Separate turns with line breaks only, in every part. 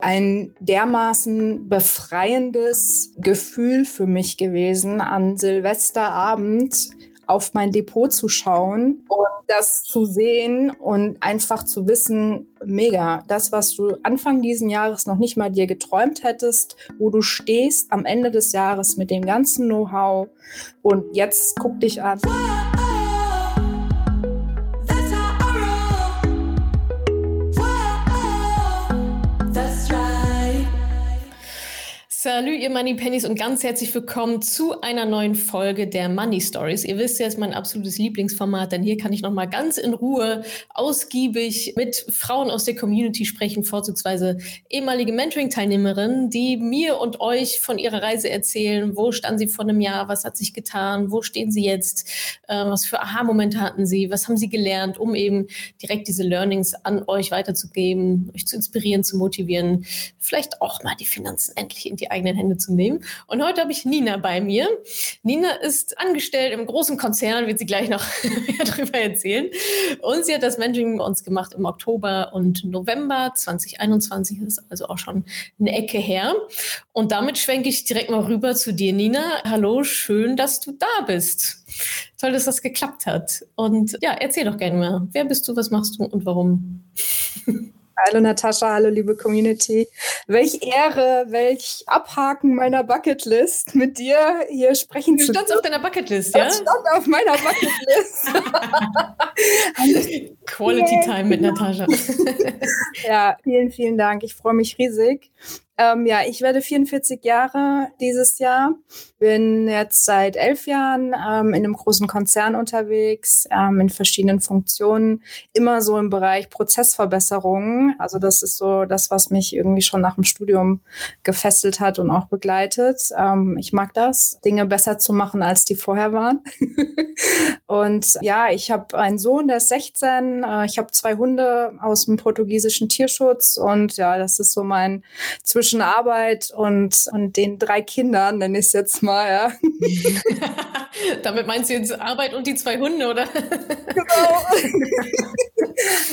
ein dermaßen befreiendes Gefühl für mich gewesen, an Silvesterabend auf mein Depot zu schauen und das zu sehen und einfach zu wissen, mega, das, was du Anfang diesen Jahres noch nicht mal dir geträumt hättest, wo du stehst am Ende des Jahres mit dem ganzen Know-how und jetzt guck dich an.
Salü, ihr Money Pennies und ganz herzlich willkommen zu einer neuen Folge der Money Stories. Ihr wisst ja, es ist mein absolutes Lieblingsformat, denn hier kann ich nochmal ganz in Ruhe, ausgiebig mit Frauen aus der Community sprechen, vorzugsweise ehemalige Mentoring-Teilnehmerinnen, die mir und euch von ihrer Reise erzählen. Wo standen sie vor einem Jahr? Was hat sich getan? Wo stehen sie jetzt? Äh, was für Aha-Momente hatten sie? Was haben sie gelernt, um eben direkt diese Learnings an euch weiterzugeben, euch zu inspirieren, zu motivieren, vielleicht auch mal die Finanzen endlich in die eigenen Hände zu nehmen. Und heute habe ich Nina bei mir. Nina ist angestellt im großen Konzern, wird sie gleich noch mehr darüber erzählen. Und sie hat das Mentoring bei uns gemacht im Oktober und November 2021, das ist also auch schon eine Ecke her. Und damit schwenke ich direkt mal rüber zu dir, Nina. Hallo, schön, dass du da bist. Toll, dass das geklappt hat. Und ja, erzähl doch gerne mal. Wer bist du, was machst du und warum?
Hallo Natascha, hallo liebe Community. Welch Ehre, welch Abhaken meiner Bucketlist mit dir hier sprechen
du zu
können.
Du auf deiner Bucketlist, ja?
Stand auf meiner Bucketlist.
Quality Time mit Natascha.
ja, vielen, vielen Dank. Ich freue mich riesig. Ähm, ja, ich werde 44 Jahre dieses Jahr. Bin jetzt seit elf Jahren ähm, in einem großen Konzern unterwegs, ähm, in verschiedenen Funktionen, immer so im Bereich Prozessverbesserung. Also das ist so das, was mich irgendwie schon nach dem Studium gefesselt hat und auch begleitet. Ähm, ich mag das, Dinge besser zu machen, als die vorher waren. und ja, ich habe einen Sohn, der ist 16. Äh, ich habe zwei Hunde aus dem portugiesischen Tierschutz und ja, das ist so mein Zwischen zwischen Arbeit und, und den drei Kindern, nenne ich es jetzt mal, ja.
Damit meinst du jetzt Arbeit und die zwei Hunde, oder?
genau.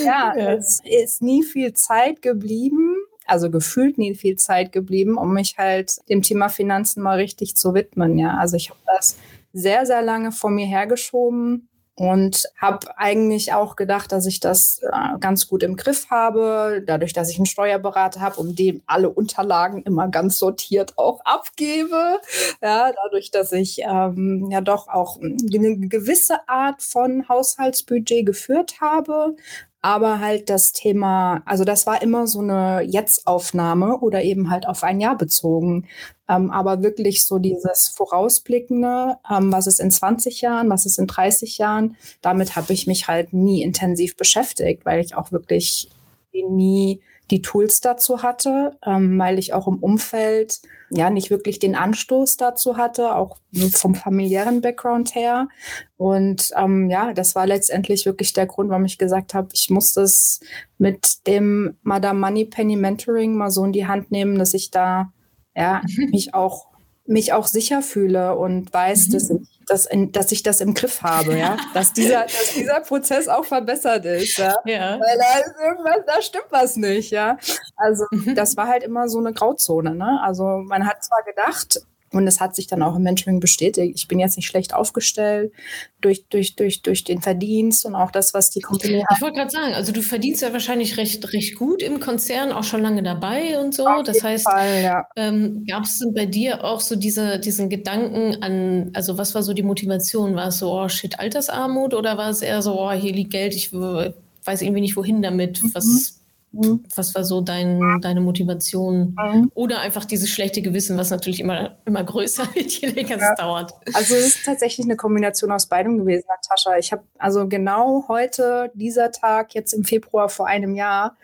ja, ja, es ist nie viel Zeit geblieben also gefühlt nie viel Zeit geblieben, um mich halt dem Thema Finanzen mal richtig zu widmen. Ja, also ich habe das sehr, sehr lange vor mir hergeschoben und habe eigentlich auch gedacht, dass ich das äh, ganz gut im Griff habe, dadurch, dass ich einen Steuerberater habe, um dem alle Unterlagen immer ganz sortiert auch abgebe. Ja, dadurch, dass ich ähm, ja doch auch eine gewisse Art von Haushaltsbudget geführt habe, aber halt das Thema, also das war immer so eine Jetzt-Aufnahme oder eben halt auf ein Jahr bezogen. Ähm, aber wirklich so dieses Vorausblickende, ähm, was ist in 20 Jahren, was ist in 30 Jahren, damit habe ich mich halt nie intensiv beschäftigt, weil ich auch wirklich nie die Tools dazu hatte, ähm, weil ich auch im Umfeld ja nicht wirklich den Anstoß dazu hatte, auch vom familiären Background her. Und ähm, ja, das war letztendlich wirklich der Grund, warum ich gesagt habe, ich muss das mit dem Madame Money Penny Mentoring mal so in die Hand nehmen, dass ich da ja mich auch mich auch sicher fühle und weiß, mhm. dass ich dass, in, dass ich das im Griff habe, ja, dass dieser, dass dieser Prozess auch verbessert ist, ja, ja. weil da ist irgendwas, da stimmt was nicht, ja. Also mhm. das war halt immer so eine Grauzone, ne? Also man hat zwar gedacht, und es hat sich dann auch im Mentoring bestätigt. Ich bin jetzt nicht schlecht aufgestellt durch, durch, durch, durch den Verdienst und auch das, was die Company
hat. Ich wollte gerade sagen, also du verdienst ja wahrscheinlich recht, recht gut im Konzern, auch schon lange dabei und so. Auf das heißt, ja. ähm, gab es denn bei dir auch so diese, diesen Gedanken an, also was war so die Motivation? War es so, oh shit, Altersarmut oder war es eher so, oh, hier liegt Geld, ich weiß irgendwie nicht wohin damit? Was mhm. Was war so dein, deine Motivation? Mhm. Oder einfach dieses schlechte Gewissen, was natürlich immer, immer größer wird, je länger ja. es dauert.
Also es ist tatsächlich eine Kombination aus beidem gewesen, Natascha. Ich habe also genau heute, dieser Tag, jetzt im Februar vor einem Jahr,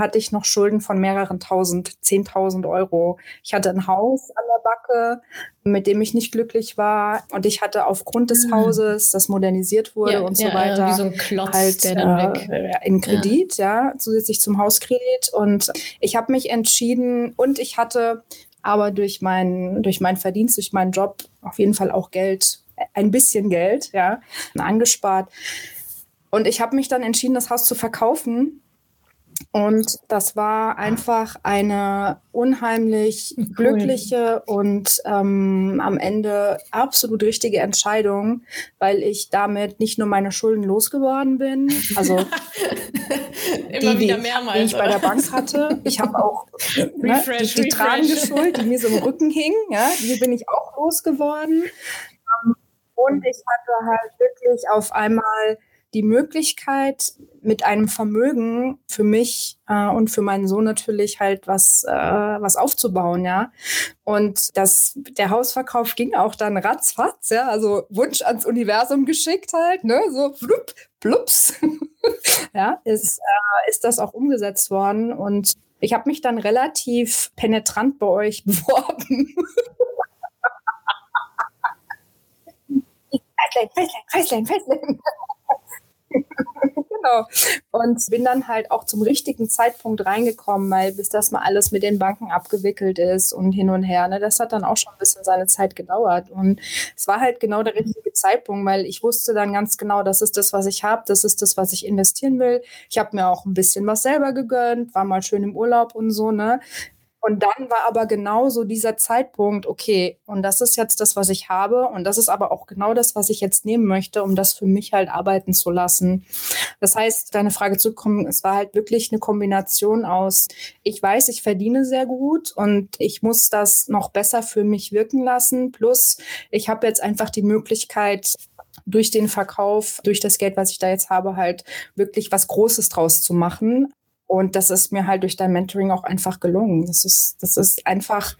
hatte ich noch Schulden von mehreren tausend, zehntausend Euro. Ich hatte ein Haus an der Backe, mit dem ich nicht glücklich war. Und ich hatte aufgrund des ah. Hauses, das modernisiert wurde ja, und so ja, weiter,
wie so ein Klotz,
halt
der dann weg.
Äh, in Kredit, ja. ja, zusätzlich zum Hauskredit. Und ich habe mich entschieden und ich hatte aber durch meinen durch meinen Verdienst, durch meinen Job auf jeden Fall auch Geld, ein bisschen Geld, ja, angespart. Und ich habe mich dann entschieden, das Haus zu verkaufen Und das war einfach eine unheimlich cool. glückliche und ähm, am Ende absolut richtige Entscheidung, weil ich damit nicht nur meine Schulden losgeworden bin, also
Immer die, wieder mehrmals,
die ich bei der Bank hatte. Ich habe auch ne, refresh, die, die tragende Schuld, die mir so im Rücken hing, ja, die bin ich auch losgeworden. Und ich hatte halt wirklich auf einmal die Möglichkeit, mit einem Vermögen für mich äh, und für meinen Sohn natürlich halt was, äh, was aufzubauen, ja. Und das, der Hausverkauf ging auch dann ratzfatz, ja, also Wunsch ans Universum geschickt halt, ne, so flup, plups. ja, ist, äh, ist das auch umgesetzt worden und ich habe mich dann relativ penetrant bei euch beworben. Festlein, Festlein, Festlein, Festlein genau. Und bin dann halt auch zum richtigen Zeitpunkt reingekommen, weil bis das mal alles mit den Banken abgewickelt ist und hin und her, ne, das hat dann auch schon ein bisschen seine Zeit gedauert. Und es war halt genau der richtige Zeitpunkt, weil ich wusste dann ganz genau, das ist das, was ich habe, das ist das, was ich investieren will. Ich habe mir auch ein bisschen was selber gegönnt, war mal schön im Urlaub und so, ne? Und dann war aber genau so dieser Zeitpunkt, okay, und das ist jetzt das, was ich habe. Und das ist aber auch genau das, was ich jetzt nehmen möchte, um das für mich halt arbeiten zu lassen. Das heißt, deine Frage zu kommen, es war halt wirklich eine Kombination aus, ich weiß, ich verdiene sehr gut und ich muss das noch besser für mich wirken lassen. Plus, ich habe jetzt einfach die Möglichkeit, durch den Verkauf, durch das Geld, was ich da jetzt habe, halt wirklich was Großes draus zu machen. Und das ist mir halt durch dein Mentoring auch einfach gelungen. Das ist, das ist einfach,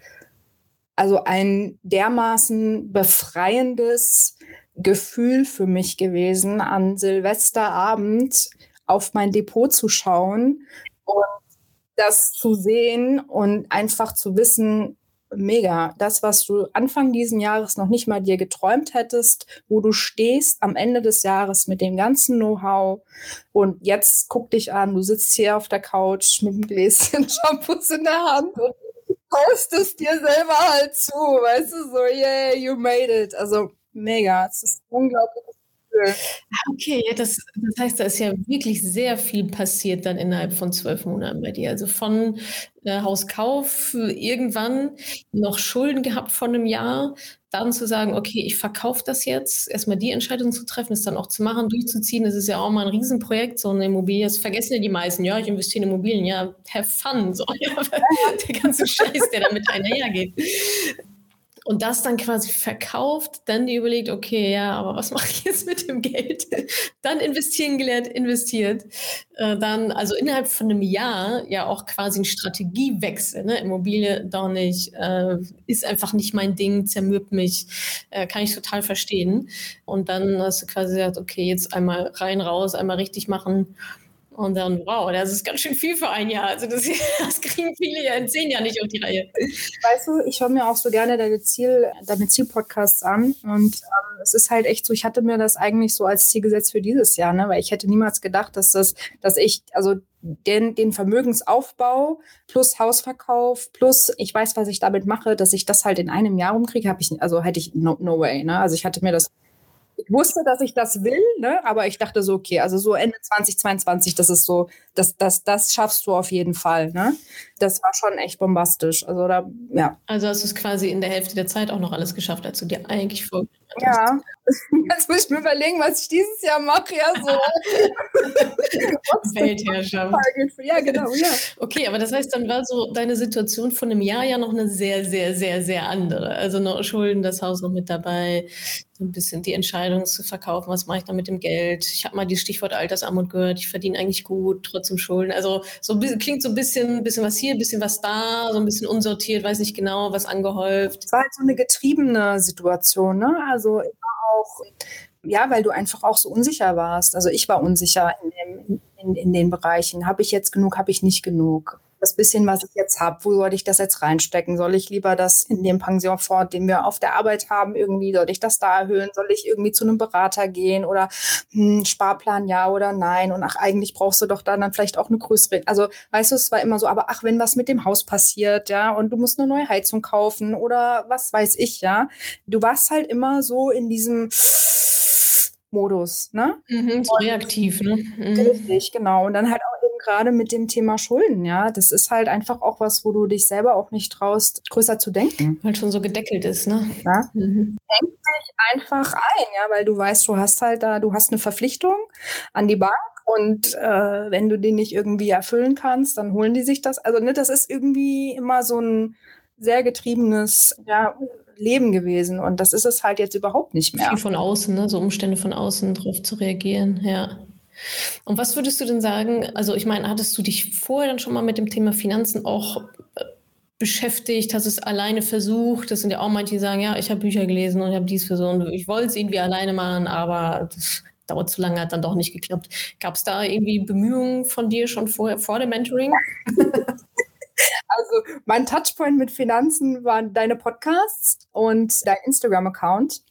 also ein dermaßen befreiendes Gefühl für mich gewesen, an Silvesterabend auf mein Depot zu schauen und das zu sehen und einfach zu wissen, mega. Das, was du Anfang diesen Jahres noch nicht mal dir geträumt hättest, wo du stehst am Ende des Jahres mit dem ganzen Know-how und jetzt guck dich an, du sitzt hier auf der Couch mit einem Gläschen Shampoos in der Hand und postest dir selber halt zu, weißt du, so, yeah, you made it. Also mega. Es ist unglaublich
Okay, das, das heißt, da ist ja wirklich sehr viel passiert dann innerhalb von zwölf Monaten bei dir. Also von äh, Hauskauf irgendwann noch Schulden gehabt von einem Jahr, dann zu sagen, okay, ich verkaufe das jetzt, erstmal die Entscheidung zu treffen, es dann auch zu machen, durchzuziehen. Das ist ja auch mal ein Riesenprojekt, so eine Immobilie. Das vergessen ja die meisten. Ja, ich investiere in Immobilien. Ja, have fun. So, ja, der ganze Scheiß, der damit einhergeht und das dann quasi verkauft, dann die überlegt, okay, ja, aber was mache ich jetzt mit dem Geld? dann investieren gelernt, investiert. Äh, dann, also innerhalb von einem Jahr ja auch quasi ein Strategiewechsel. Ne? Immobilie doch nicht, äh, ist einfach nicht mein Ding, zermürbt mich, äh, kann ich total verstehen. Und dann hast du quasi gesagt, okay, jetzt einmal rein, raus, einmal richtig machen und dann, wow, das ist ganz schön viel für ein Jahr. Also das, das kriegen viele ja in zehn Jahren nicht auf die Reihe.
Weißt du, ich höre mir auch so gerne deine Ziel, deine Zielpodcasts an. Und ähm, es ist halt echt so, ich hatte mir das eigentlich so als Ziel gesetzt für dieses Jahr, ne? Weil ich hätte niemals gedacht, dass das, dass ich, also den, den Vermögensaufbau plus Hausverkauf plus ich weiß, was ich damit mache, dass ich das halt in einem Jahr rumkriege, habe ich, also hätte ich no, no way. Ne? Also ich hatte mir das ich wusste, dass ich das will, ne? aber ich dachte so, okay, also so Ende 2022, das ist so, das, das, das schaffst du auf jeden Fall. Ne? Das war schon echt bombastisch. Also da, ja.
Also hast du es quasi in der Hälfte der Zeit auch noch alles geschafft, als du dir eigentlich vorgestellt
hast. Ja, jetzt muss ich mir überlegen, was ich dieses Jahr mache. Ja, so.
Weltherrschaft.
Ja, genau, ja.
Okay, aber das heißt, dann war so deine Situation von einem Jahr ja noch eine sehr, sehr, sehr, sehr andere. Also noch Schulden, das Haus noch mit dabei, so ein bisschen die Entscheidung zu verkaufen, was mache ich da mit dem Geld. Ich habe mal die Stichwort Altersarmut gehört, ich verdiene eigentlich gut, trotzdem Schulden. Also so klingt so ein bisschen, bisschen was hier, ein bisschen was da, so ein bisschen unsortiert, weiß nicht genau, was angehäuft.
Es war halt so eine getriebene Situation, ne? Also immer auch, ja, weil du einfach auch so unsicher warst. Also ich war unsicher in, dem, in, in den Bereichen. Habe ich jetzt genug, habe ich nicht genug? Das bisschen, was ich jetzt habe, wo soll ich das jetzt reinstecken? Soll ich lieber das in dem Pensionfonds, den wir auf der Arbeit haben, irgendwie, soll ich das da erhöhen? Soll ich irgendwie zu einem Berater gehen oder hm, Sparplan ja oder nein? Und ach, eigentlich brauchst du doch dann, dann vielleicht auch eine größere. Also, weißt du, es war immer so, aber ach, wenn was mit dem Haus passiert, ja, und du musst eine neue Heizung kaufen oder was weiß ich, ja. Du warst halt immer so in diesem Modus, ne?
Mhm, so reaktiv, ne?
Mhm. Richtig, genau. Und dann halt auch eben gerade mit dem Thema Schulden, ja. Das ist halt einfach auch was, wo du dich selber auch nicht traust, größer zu denken.
Weil schon so gedeckelt ist, ne?
Ja? Mhm. Denk dich einfach ein, ja, weil du weißt, du hast halt da, du hast eine Verpflichtung an die Bank und äh, wenn du den nicht irgendwie erfüllen kannst, dann holen die sich das. Also ne, das ist irgendwie immer so ein sehr getriebenes ja, Leben gewesen. Und das ist es halt jetzt überhaupt nicht mehr.
Viel von außen, ne? so Umstände von außen drauf zu reagieren, ja. Und was würdest du denn sagen? Also, ich meine, hattest du dich vorher dann schon mal mit dem Thema Finanzen auch äh, beschäftigt, hast es alleine versucht? Das sind ja auch manche, die sagen, ja, ich habe Bücher gelesen und habe dies für so und ich wollte es irgendwie alleine machen, aber das dauert zu lange, hat dann doch nicht geklappt. Gab es da irgendwie Bemühungen von dir schon vorher, vor dem Mentoring?
Also mein Touchpoint mit Finanzen waren deine Podcasts und dein Instagram-Account.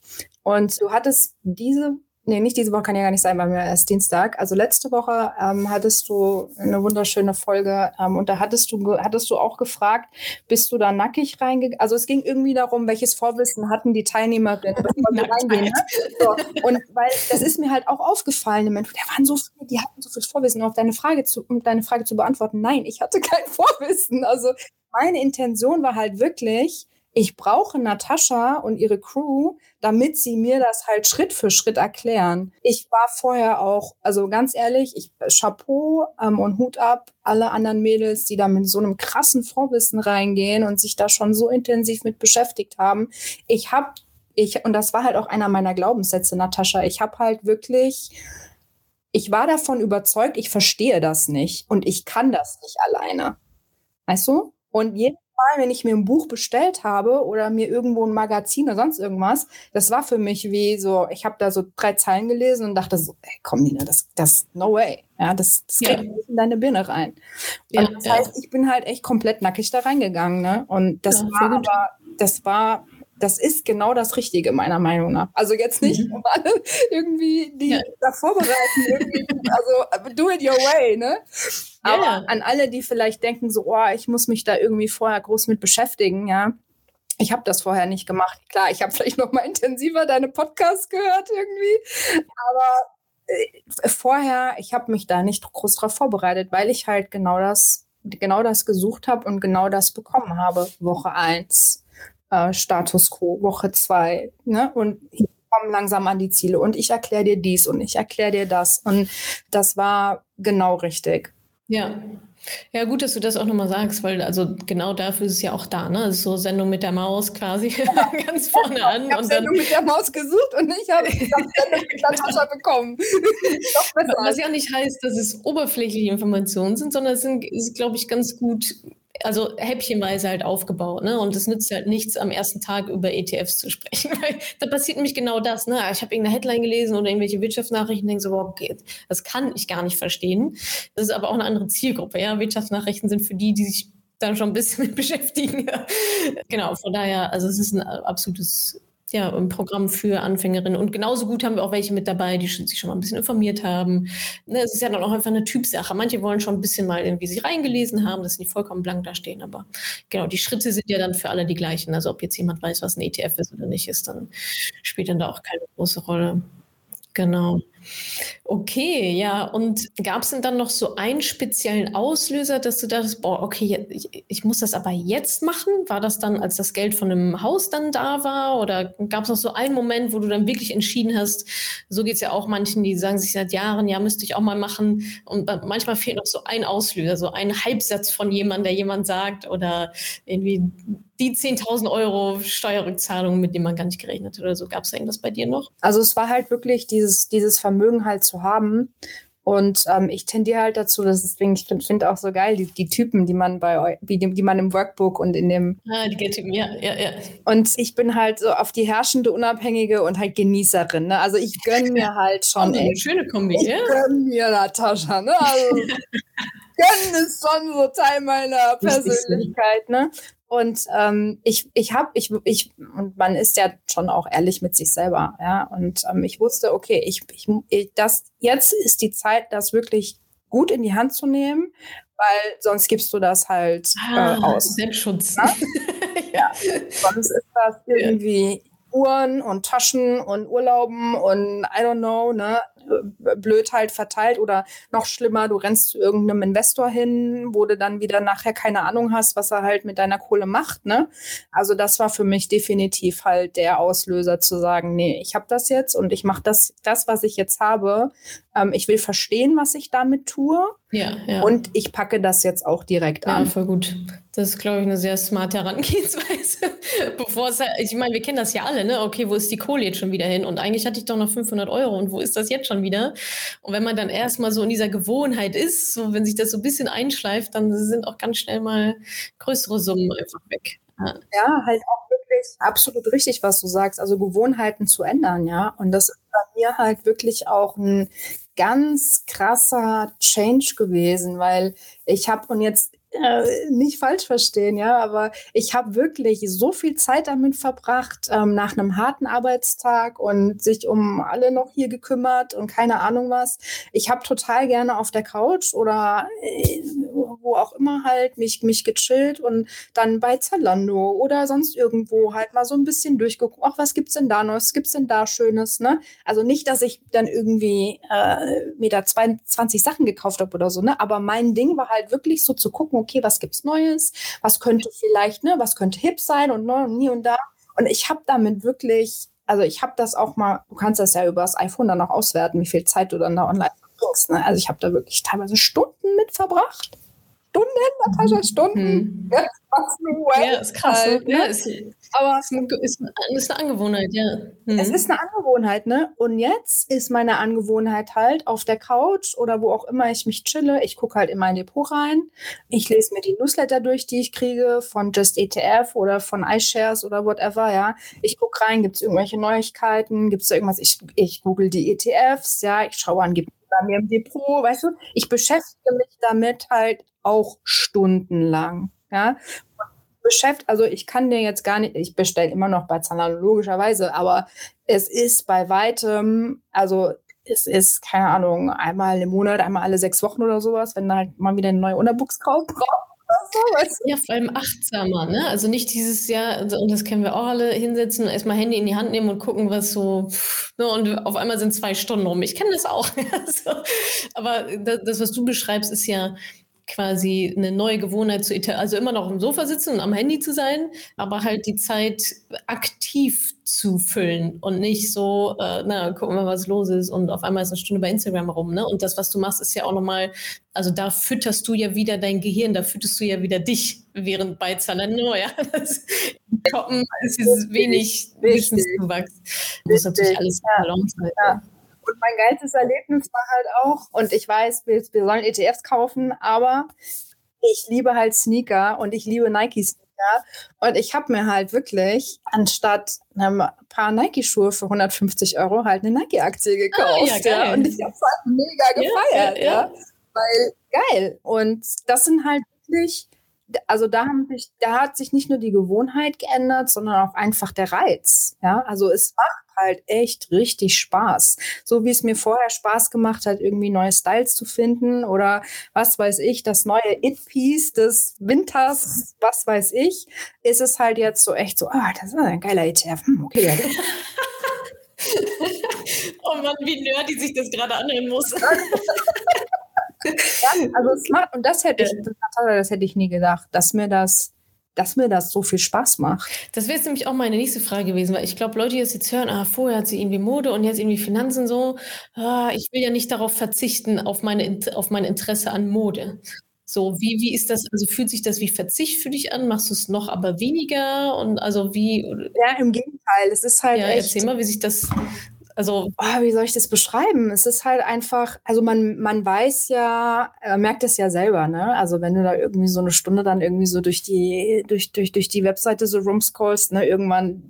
Und du hattest diese Nee, nicht diese Woche kann ja gar nicht sein, weil wir erst Dienstag. Also letzte Woche ähm, hattest du eine wunderschöne Folge ähm, und da hattest du, hattest du auch gefragt, bist du da nackig reingegangen? Also es ging irgendwie darum, welches Vorwissen hatten die Teilnehmerinnen, bevor wir reingehen. Ne? So. Und weil das ist mir halt auch aufgefallen, im Moment, da waren so viele, die hatten so viel Vorwissen, um deine Frage zu, um deine Frage zu beantworten. Nein, ich hatte kein Vorwissen. Also meine Intention war halt wirklich, ich brauche Natascha und ihre Crew, damit sie mir das halt Schritt für Schritt erklären. Ich war vorher auch, also ganz ehrlich, ich Chapeau ähm, und Hut ab, alle anderen Mädels, die da mit so einem krassen Vorwissen reingehen und sich da schon so intensiv mit beschäftigt haben. Ich habe, ich, und das war halt auch einer meiner Glaubenssätze, Natascha, ich habe halt wirklich ich war davon überzeugt, ich verstehe das nicht und ich kann das nicht alleine. Weißt du? Und jedes Mal, wenn ich mir ein Buch bestellt habe oder mir irgendwo ein Magazin oder sonst irgendwas, das war für mich wie so, ich habe da so drei Zeilen gelesen und dachte so, ey, komm Nina, das, das, no way. Ja, das, das geht ja. in deine Birne rein. Ja, das ja. heißt, ich bin halt echt komplett nackig da reingegangen, ne? Und das war aber, das war das ist genau das Richtige, meiner Meinung nach. Also jetzt nicht, mhm. um alle irgendwie, die ja. da vorbereiten, also do it your way, ne? Aber ja. an alle, die vielleicht denken, so, oh, ich muss mich da irgendwie vorher groß mit beschäftigen, ja. Ich habe das vorher nicht gemacht. Klar, ich habe vielleicht noch mal intensiver deine Podcasts gehört irgendwie, aber äh, vorher, ich habe mich da nicht groß drauf vorbereitet, weil ich halt genau das, genau das gesucht habe und genau das bekommen habe. Woche eins äh, Status quo, Woche zwei, ne? Und ich komme langsam an die Ziele und ich erkläre dir dies und ich erkläre dir das. Und das war genau richtig.
Ja. Ja, gut, dass du das auch nochmal sagst, weil also genau dafür ist es ja auch da, ne? so Sendung mit der Maus quasi ja. ganz vorne an.
Ich habe Sendung mit der Maus gesucht und ich habe Sendung mit der Tasche bekommen.
Was ja nicht heißt, dass es oberflächliche Informationen sind, sondern es sind, ist, glaube ich, ganz gut also häppchenweise halt aufgebaut, ne? Und es nützt halt nichts, am ersten Tag über ETFs zu sprechen. Weil da passiert nämlich genau das, ne? Ich habe irgendeine Headline gelesen oder irgendwelche Wirtschaftsnachrichten und denke so, wow, okay, das kann ich gar nicht verstehen. Das ist aber auch eine andere Zielgruppe, ja. Wirtschaftsnachrichten sind für die, die sich dann schon ein bisschen mit beschäftigen. genau, von daher, also es ist ein absolutes ja, ein Programm für Anfängerinnen. Und genauso gut haben wir auch welche mit dabei, die sich schon mal ein bisschen informiert haben. Ne, es ist ja dann auch einfach eine Typsache. Manche wollen schon ein bisschen mal irgendwie sich reingelesen haben, dass sie nicht vollkommen blank da stehen. Aber genau, die Schritte sind ja dann für alle die gleichen. Also ob jetzt jemand weiß, was ein ETF ist oder nicht ist, dann spielt dann da auch keine große Rolle. Genau. Okay, ja. Und gab es denn dann noch so einen speziellen Auslöser, dass du dachtest, boah, okay, ich, ich, muss das aber jetzt machen? War das dann, als das Geld von einem Haus dann da war? Oder gab es noch so einen Moment, wo du dann wirklich entschieden hast, so geht es ja auch manchen, die sagen sich seit Jahren, ja, müsste ich auch mal machen. Und manchmal fehlt noch so ein Auslöser, so ein Halbsatz von jemandem, der jemand sagt oder irgendwie die 10.000 Euro Steuerrückzahlung, mit denen man gar nicht gerechnet hat oder so. Gab es irgendwas bei dir noch?
Also es war halt wirklich dieses, dieses Vermögen halt zu haben. Und ähm, ich tendiere halt dazu, dass deswegen, ich finde find auch so geil, die, die Typen, die man bei wie die, die man im Workbook und in dem.
Ah, die Geldtypen, ja, ja, ja.
Und ich bin halt so auf die herrschende Unabhängige und halt Genießerin. Ne? Also ich gönne mir halt schon.
Oh, eine schöne Kombi,
ich
ja.
gönne mir Natascha, ne? Also, gönnen ist schon so Teil meiner Persönlichkeit, ne? Und ähm, ich, ich habe, ich, ich, und man ist ja schon auch ehrlich mit sich selber, ja. Und ähm, ich wusste, okay, ich, ich, das jetzt ist die Zeit, das wirklich gut in die Hand zu nehmen, weil sonst gibst du das halt äh, ah, aus.
Selbstschutz. Ja?
ja. Sonst ist das irgendwie, Uhren und Taschen und Urlauben und I don't know, ne? Blöd halt verteilt oder noch schlimmer, du rennst zu irgendeinem Investor hin, wo du dann wieder nachher keine Ahnung hast, was er halt mit deiner Kohle macht. Ne? Also das war für mich definitiv halt der Auslöser zu sagen, nee, ich habe das jetzt und ich mache das, das, was ich jetzt habe. Ähm, ich will verstehen, was ich damit tue.
Ja, ja.
Und ich packe das jetzt auch direkt an.
Ja, voll gut. Das ist, glaube ich, eine sehr smarte Herangehensweise. Bevor es, ich meine, wir kennen das ja alle, ne? Okay, wo ist die Kohle jetzt schon wieder hin? Und eigentlich hatte ich doch noch 500 Euro und wo ist das jetzt schon wieder? Und wenn man dann erstmal so in dieser Gewohnheit ist, so wenn sich das so ein bisschen einschleift, dann sind auch ganz schnell mal größere Summen einfach weg.
Ja, ja halt auch wirklich absolut richtig, was du sagst. Also Gewohnheiten zu ändern, ja. Und das ist bei mir halt wirklich auch ein ganz krasser Change gewesen, weil ich habe und jetzt äh, nicht falsch verstehen, ja, aber ich habe wirklich so viel Zeit damit verbracht, ähm, nach einem harten Arbeitstag und sich um alle noch hier gekümmert und keine Ahnung was. Ich habe total gerne auf der Couch oder äh, wo auch immer halt mich, mich gechillt und dann bei Zalando oder sonst irgendwo halt mal so ein bisschen durchgeguckt, ach, was gibt's denn da Neues, was gibt's denn da Schönes, ne? Also nicht, dass ich dann irgendwie äh, mir da 22 Sachen gekauft habe oder so, ne? Aber mein Ding war halt wirklich so zu gucken, okay, was gibt's Neues? Was könnte vielleicht, ne, was könnte hip sein und neu und nie und da. Und ich habe damit wirklich, also ich habe das auch mal, du kannst das ja über das iPhone dann auch auswerten, wie viel Zeit du dann da online verbringst. Ne? Also ich habe da wirklich teilweise Stunden mit verbracht. Stunden, Natascha, Stunden.
Hm. Ja, ja, ist krass. Halt, ne? ja, ist, aber es ist, ist, eine Angewohnheit, ja.
Hm. Es ist eine Angewohnheit, ne? Und jetzt ist meine Angewohnheit halt auf der Couch oder wo auch immer ich mich chille. Ich gucke halt in mein Depot rein. Ich lese mir die Newsletter durch, die ich kriege von Just ETF oder von iShares oder whatever, ja. Ich gucke rein, gibt es irgendwelche Neuigkeiten? Gibt es da irgendwas? Ich, ich google die ETFs, ja. Ich schaue an, gibt es bei mir im Depot, weißt du? Ich beschäftige mich damit halt auch stundenlang. Ja, beschäftigt, also ich kann dir jetzt gar nicht, ich bestelle immer noch bei Zalando logischerweise, aber es ist bei weitem, also es ist, keine Ahnung, einmal im Monat, einmal alle sechs Wochen oder sowas, wenn halt mal wieder eine neue Unterbuchs kauft.
Ja, vor allem achtsamer, ne? Also nicht dieses Jahr, also, und das kennen wir auch alle, hinsetzen, erstmal Handy in die Hand nehmen und gucken, was so, ne, und auf einmal sind zwei Stunden rum. Ich kenne das auch. so. Aber das, das, was du beschreibst, ist ja, quasi eine neue Gewohnheit zu etablieren. Also immer noch im Sofa sitzen und am Handy zu sein, aber halt die Zeit aktiv zu füllen und nicht so, äh, na, gucken wir, was los ist und auf einmal ist eine Stunde bei Instagram rum. Ne? Und das, was du machst, ist ja auch nochmal, also da fütterst du ja wieder dein Gehirn, da fütterst du ja wieder dich, während bei Zalando, ja, das Toppen ist wenig Wissenszuwachs. Muss natürlich alles
ja. Balance halten. Ja. Und mein geilstes Erlebnis war halt auch, und ich weiß, wir, wir sollen ETFs kaufen, aber ich liebe halt Sneaker und ich liebe Nike-Sneaker. Und ich habe mir halt wirklich anstatt einem paar Nike-Schuhe für 150 Euro halt eine Nike-Aktie gekauft. Ah, ja, ja. Und ich habe es halt mega gefeiert. Ja, ja, Weil geil. Und das sind halt wirklich also da, haben sich, da hat sich nicht nur die Gewohnheit geändert, sondern auch einfach der Reiz. Ja, also es macht halt echt richtig Spaß. So wie es mir vorher Spaß gemacht hat, irgendwie neue Styles zu finden oder was weiß ich, das neue It-Piece des Winters, was weiß ich, ist es halt jetzt so echt so, ah, das ist ein geiler ETF. Hm, okay, ja.
oh Mann, wie nerdy sich das gerade anhören muss. ja,
also es macht, und das hätte ich, das, das hätte ich nie gedacht, dass mir das dass mir das so viel Spaß macht.
Das wäre jetzt nämlich auch meine nächste Frage gewesen, weil ich glaube, Leute, die das jetzt hören, ah, vorher hat sie irgendwie Mode und jetzt irgendwie Finanzen so, ah, ich will ja nicht darauf verzichten, auf, meine, auf mein Interesse an Mode. So, wie, wie ist das, also fühlt sich das wie Verzicht für dich an? Machst du es noch aber weniger? Und also wie?
Ja, im Gegenteil. Es ist halt. Ja, echt,
erzähl mal, wie sich das also,
oh, wie soll ich das beschreiben? Es ist halt einfach, also man, man weiß ja, merkt es ja selber, ne? Also wenn du da irgendwie so eine Stunde dann irgendwie so durch die, durch, durch, durch die Webseite so rumscrollst, ne, irgendwann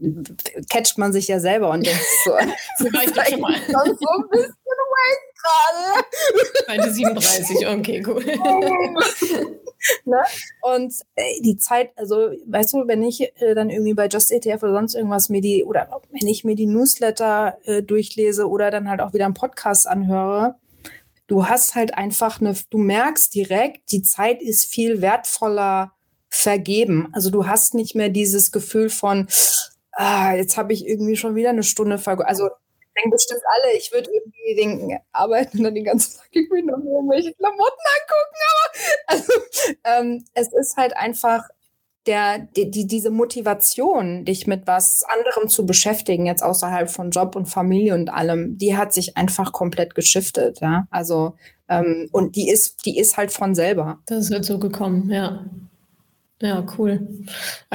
catcht man sich ja selber und denkt so,
das schon mal. so ein bisschen gerade. Seite 37, okay, cool.
ne? Und äh, die Zeit, also weißt du, wenn ich äh, dann irgendwie bei Just ETF oder sonst irgendwas mir die, oder wenn ich mir die Newsletter äh, durchlese oder dann halt auch wieder einen Podcast anhöre, du hast halt einfach eine, du merkst direkt, die Zeit ist viel wertvoller vergeben. Also du hast nicht mehr dieses Gefühl von, ah, jetzt habe ich irgendwie schon wieder eine Stunde vergessen. Also denken bestimmt alle, ich würde irgendwie denken, arbeiten und dann den ganzen Tag irgendwie noch irgendwelche Klamotten angucken. Aber also, ähm, es ist halt einfach der, die, die, diese Motivation, dich mit was anderem zu beschäftigen, jetzt außerhalb von Job und Familie und allem, die hat sich einfach komplett geschiftet, ja. Also, ähm, und die ist, die ist halt von selber.
Das ist halt so gekommen, ja. Ja, cool.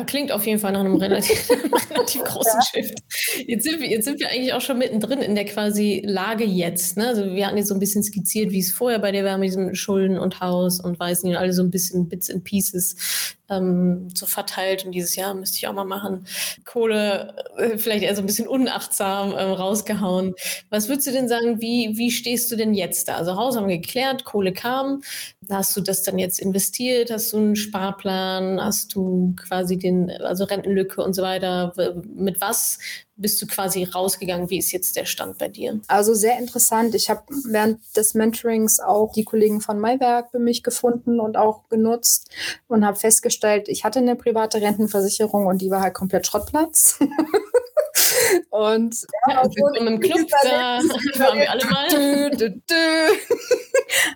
Klingt auf jeden Fall nach einem relativ, relativ großen ja. Shift. Jetzt sind, wir, jetzt sind wir eigentlich auch schon mittendrin in der quasi Lage jetzt. Ne? Also wir hatten jetzt so ein bisschen skizziert, wie es vorher bei dir war mit diesem Schulden und Haus und weiß nicht, alle so ein bisschen Bits and Pieces ähm, so verteilt. Und dieses Jahr müsste ich auch mal machen. Kohle äh, vielleicht eher so ein bisschen unachtsam äh, rausgehauen. Was würdest du denn sagen, wie, wie stehst du denn jetzt da? Also Haus haben wir geklärt, Kohle kam. Hast du das dann jetzt investiert? Hast du einen Sparplan? Hast du quasi den, also Rentenlücke und so weiter? Mit was bist du quasi rausgegangen? Wie ist jetzt der Stand bei dir?
Also sehr interessant. Ich habe während des Mentorings auch die Kollegen von Maiwerk für mich gefunden und auch genutzt und habe festgestellt, ich hatte eine private Rentenversicherung und die war halt komplett Schrottplatz. und
ja, ja, willkommen im Club, da waren wir alle mal. Dü, dü, dü.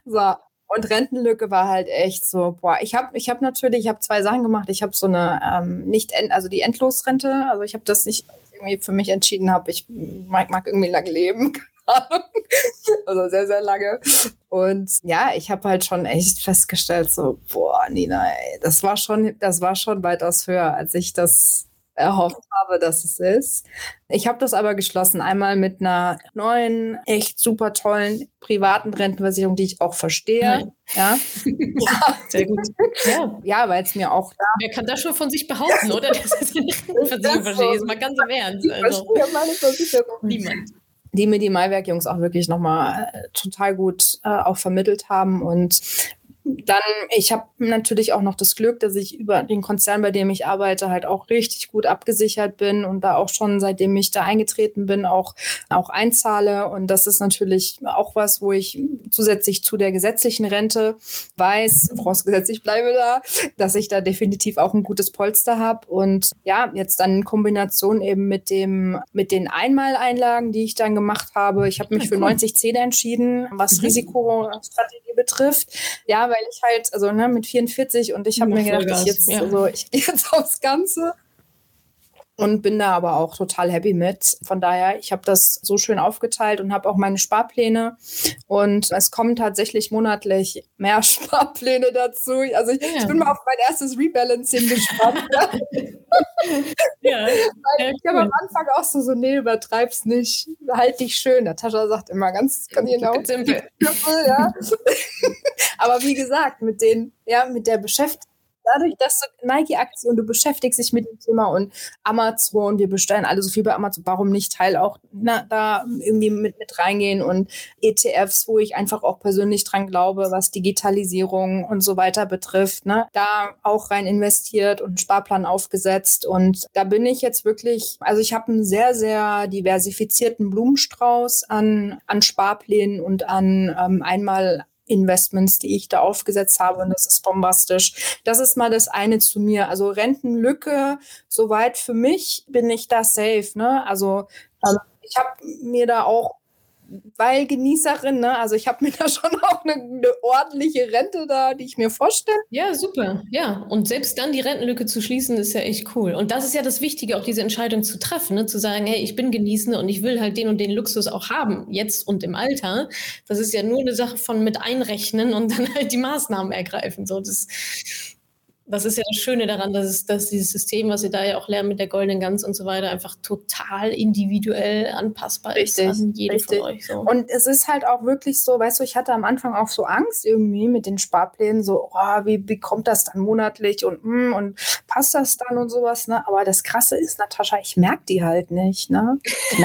so, und Rentenlücke war halt echt so, boah, ich habe ich hab natürlich, ich habe zwei Sachen gemacht. Ich habe so eine ähm, nicht, end, also die Endlosrente, also ich habe das nicht irgendwie für mich entschieden habe, ich mag, mag irgendwie lang leben. also sehr, sehr lange. Und ja, ich habe halt schon echt festgestellt, so, boah, Nina, ey, das war schon, das war schon weitaus höher, als ich das erhofft habe, dass es ist. Ich habe das aber geschlossen, einmal mit einer neuen, echt super tollen privaten Rentenversicherung, die ich auch verstehe. Ja.
ja. Sehr gut.
Ja, ja weil es mir auch
da. Wer kann das schon von sich behaupten, oder? Das ist eine Rentenversicherung verstehe. Ist mal ganz im Ernst. Also. Ich verstehe meine Versicherung.
Niemand die mir die Maiwerk-Jungs auch wirklich nochmal äh, total gut äh, auch vermittelt haben. Und dann, ich habe natürlich auch noch das Glück, dass ich über den Konzern, bei dem ich arbeite, halt auch richtig gut abgesichert bin und da auch schon, seitdem ich da eingetreten bin, auch, auch einzahle. Und das ist natürlich auch was, wo ich zusätzlich zu der gesetzlichen Rente weiß, vorausgesetzt ich bleibe da, dass ich da definitiv auch ein gutes Polster habe. Und ja, jetzt dann in Kombination eben mit dem, mit den Einmaleinlagen, die ich dann gemacht habe. Ich habe mich für 90 Zähne entschieden, was mhm. Risikostrategie betrifft. Ja, weil weil ich halt, also ne, mit 44 und ich habe mir gedacht, ich jetzt, ja. also ich gehe jetzt aufs Ganze und bin da aber auch total happy mit. Von daher, ich habe das so schön aufgeteilt und habe auch meine Sparpläne und es kommen tatsächlich monatlich mehr Sparpläne dazu. Also ich, ja. ich bin mal auf mein erstes Rebalancing gespannt. ja, ja ich habe am Anfang auch so, so, nee, übertreib's nicht, halt dich schön. Natascha sagt immer ganz, genau. Simpel. Ja. aber wie gesagt, mit den, ja, mit der Beschäftigung dadurch, dass du Nike-Aktion, du beschäftigst dich mit dem Thema und Amazon, wir bestellen alle so viel bei Amazon, warum nicht Teil auch na, da irgendwie mit, mit reingehen und ETFs, wo ich einfach auch persönlich dran glaube, was Digitalisierung und so weiter betrifft, ne, da auch rein investiert und einen Sparplan aufgesetzt. Und da bin ich jetzt wirklich, also ich habe einen sehr, sehr diversifizierten Blumenstrauß an, an Sparplänen und an ähm, einmal Investments, die ich da aufgesetzt habe und das ist bombastisch. Das ist mal das eine zu mir. Also Rentenlücke, soweit für mich bin ich da safe. Ne? Also ähm, ich habe mir da auch weil Genießerin, ne? Also ich habe mir da schon auch eine, eine, ordentliche Rente da, die ich mir vorstelle.
Ja, super. Ja, und selbst dann die Rentenlücke zu schließen, ist ja echt cool. Und das ist ja das Wichtige, auch diese Entscheidung zu treffen, ne? zu sagen, hey, ich bin Genießende und ich will halt den und den Luxus auch haben, jetzt und im Alter. Das ist ja nur eine Sache von mit einrechnen und dann halt die Maßnahmen ergreifen. So, das das ist ja das Schöne daran, dass, es, dass dieses System, was ihr da ja auch lernt mit der goldenen Gans und so weiter, einfach total individuell anpassbar richtig, ist an jeden richtig. von euch. So.
Und es ist halt auch wirklich so, weißt du, ich hatte am Anfang auch so Angst irgendwie mit den Sparplänen, so, oh, wie, wie kommt das dann monatlich und, mm, und passt das dann und sowas, ne? Aber das Krasse ist, Natascha, ich merke die halt nicht, ne?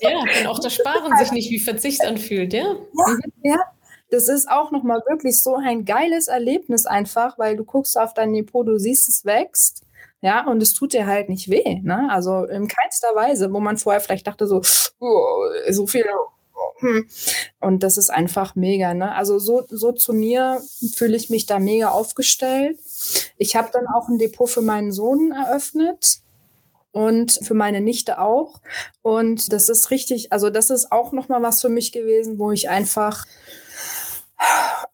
ja, wenn auch das Sparen sich nicht wie Verzicht anfühlt, ja?
Ja, mhm. ja das ist auch nochmal wirklich so ein geiles Erlebnis einfach, weil du guckst auf dein Depot, du siehst, es wächst. Ja, und es tut dir halt nicht weh, ne? Also in keinster Weise, wo man vorher vielleicht dachte, so, oh, so viel. Hm. Und das ist einfach mega, ne? Also so, so zu mir fühle ich mich da mega aufgestellt. Ich habe dann auch ein Depot für meinen Sohn eröffnet und für meine Nichte auch. Und das ist richtig, also das ist auch nochmal was für mich gewesen, wo ich einfach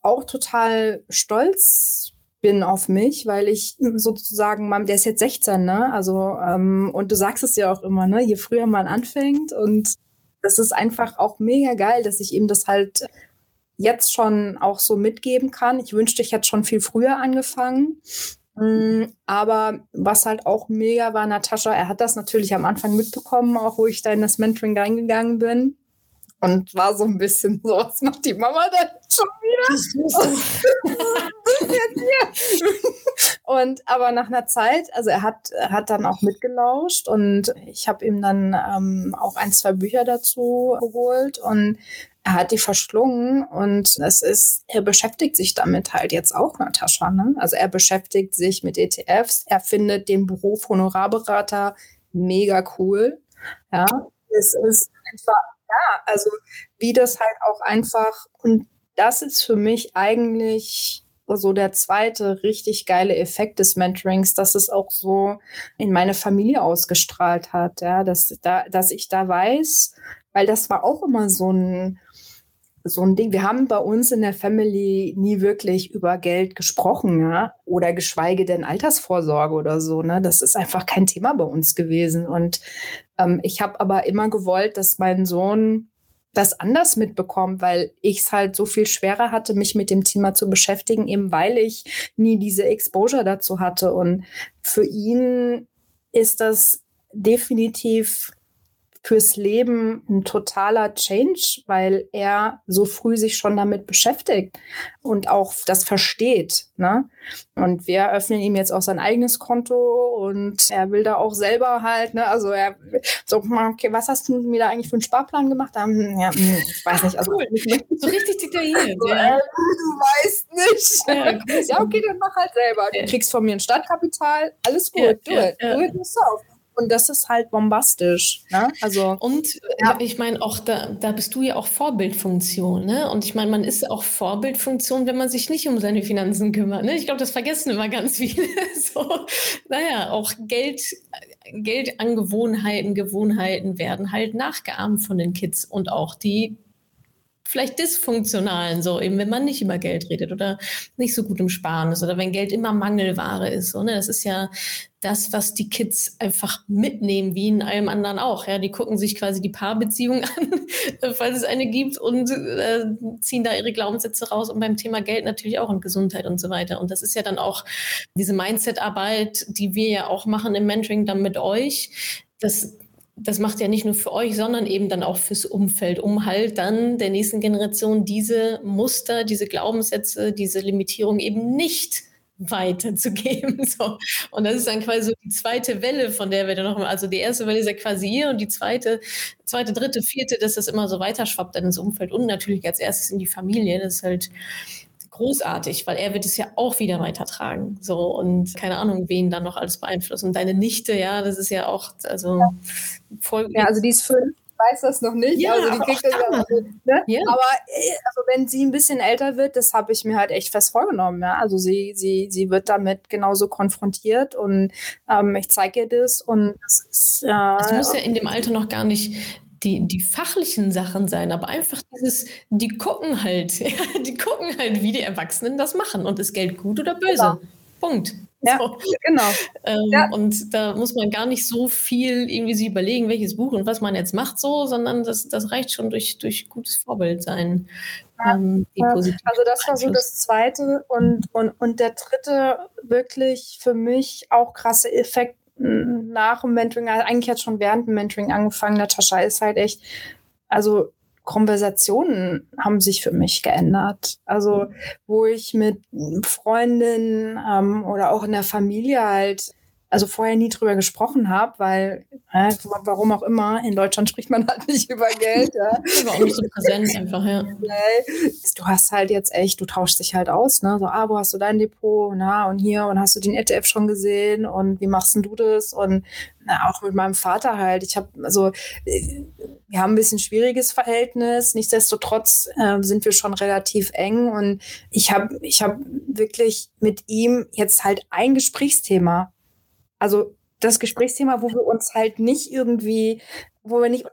auch total stolz bin auf mich, weil ich sozusagen, der ist jetzt 16, ne? Also, ähm, und du sagst es ja auch immer, ne? Je früher man anfängt und das ist einfach auch mega geil, dass ich ihm das halt jetzt schon auch so mitgeben kann. Ich wünschte, ich hätte schon viel früher angefangen. Mm, aber was halt auch mega war, Natascha, er hat das natürlich am Anfang mitbekommen, auch wo ich da in das Mentoring reingegangen bin. Und war so ein bisschen so, was macht die Mama denn schon wieder? und aber nach einer Zeit, also er hat, hat dann auch mitgelauscht und ich habe ihm dann ähm, auch ein, zwei Bücher dazu geholt und er hat die verschlungen und es ist, er beschäftigt sich damit halt jetzt auch, Natascha. Ne? Also er beschäftigt sich mit ETFs, er findet den Beruf Honorarberater mega cool. Ja, es ist einfach, ja, also wie das halt auch einfach, und das ist für mich eigentlich so der zweite richtig geile Effekt des Mentorings, dass es auch so in meine Familie ausgestrahlt hat, ja, dass, da, dass ich da weiß, weil das war auch immer so ein, so ein Ding. Wir haben bei uns in der Family nie wirklich über Geld gesprochen, ja, oder geschweige denn Altersvorsorge oder so. Ne? Das ist einfach kein Thema bei uns gewesen. Und ähm, ich habe aber immer gewollt, dass mein Sohn das anders mitbekommt, weil ich es halt so viel schwerer hatte, mich mit dem Thema zu beschäftigen, eben weil ich nie diese Exposure dazu hatte. Und für ihn ist das definitiv fürs Leben ein totaler Change, weil er so früh sich schon damit beschäftigt und auch das versteht. Ne? Und wir öffnen ihm jetzt auch sein eigenes Konto und er will da auch selber halt, ne, also er so, okay, was hast du mir da eigentlich für einen Sparplan gemacht? Um, ja, hm, ich weiß nicht, also cool.
so richtig detailliert.
So, ja. äh, du weißt nicht. Ja, ja, okay, dann mach halt selber. Du kriegst von mir ein Stadtkapital, alles gut, do it, do it yourself. Und das ist halt bombastisch. Ne? Also,
und ja. ich meine, auch da, da bist du ja auch Vorbildfunktion. Ne? Und ich meine, man ist auch Vorbildfunktion, wenn man sich nicht um seine Finanzen kümmert. Ne? Ich glaube, das vergessen immer ganz viele. so, naja, auch Geld, Geldangewohnheiten, Gewohnheiten werden halt nachgeahmt von den Kids und auch die vielleicht dysfunktionalen, so eben, wenn man nicht über Geld redet oder nicht so gut im Sparen ist oder wenn Geld immer Mangelware ist. So, ne? Das ist ja das, was die Kids einfach mitnehmen, wie in allem anderen auch. Ja, die gucken sich quasi die Paarbeziehung an, falls es eine gibt, und äh, ziehen da ihre Glaubenssätze raus und beim Thema Geld natürlich auch und Gesundheit und so weiter. Und das ist ja dann auch diese Mindset-Arbeit, die wir ja auch machen im Mentoring dann mit euch. Das das macht ja nicht nur für euch, sondern eben dann auch fürs Umfeld, um halt dann der nächsten Generation diese Muster, diese Glaubenssätze, diese Limitierung eben nicht weiterzugeben. So. Und das ist dann quasi so die zweite Welle, von der wir dann noch mal, also die erste Welle ist ja quasi hier und die zweite, zweite, dritte, vierte, dass das immer so weiterschwappt dann ins Umfeld und natürlich als erstes in die Familie. Das ist halt großartig, weil er wird es ja auch wieder weitertragen. So und keine Ahnung, wen dann noch alles beeinflusst. Und deine Nichte, ja, das ist ja auch, also
voll. Ja, also die ist fünf, weiß das noch nicht. Ja, also die kriegt das ja ne? ja. Aber äh, also wenn sie ein bisschen älter wird, das habe ich mir halt echt fest vorgenommen. Ja? Also sie, sie, sie wird damit genauso konfrontiert und ähm, ich zeige ihr das und das ist.
Äh, muss ja in dem Alter noch gar nicht die, die fachlichen Sachen sein, aber einfach dieses, die gucken halt, ja, die gucken halt, wie die Erwachsenen das machen und ist Geld gut oder böse. Genau. Punkt.
Ja, so. genau.
Ähm, ja. Und da muss man gar nicht so viel irgendwie sich überlegen, welches Buch und was man jetzt macht, so, sondern das, das reicht schon durch, durch gutes Vorbild sein.
Ja, ähm, also das war so das zweite und, und, und der dritte wirklich für mich auch krasse Effekt nach dem Mentoring, also eigentlich hat schon während dem Mentoring angefangen. Natascha ist halt echt, also Konversationen haben sich für mich geändert. Also wo ich mit Freundinnen ähm, oder auch in der Familie halt also vorher nie drüber gesprochen habe, weil, äh, warum auch immer, in Deutschland spricht man halt nicht über Geld. Ja.
War auch nicht so präsent einfach, ja.
Du hast halt jetzt echt, du tauschst dich halt aus, ne? So, ah, wo hast du dein Depot? Na, und hier, und hast du den ETF schon gesehen? Und wie machst denn du das? Und na, auch mit meinem Vater halt. Ich habe, also, äh, wir haben ein bisschen schwieriges Verhältnis. Nichtsdestotrotz äh, sind wir schon relativ eng. Und ich habe ich hab wirklich mit ihm jetzt halt ein Gesprächsthema also das Gesprächsthema, wo wir uns halt nicht irgendwie, wo wir nicht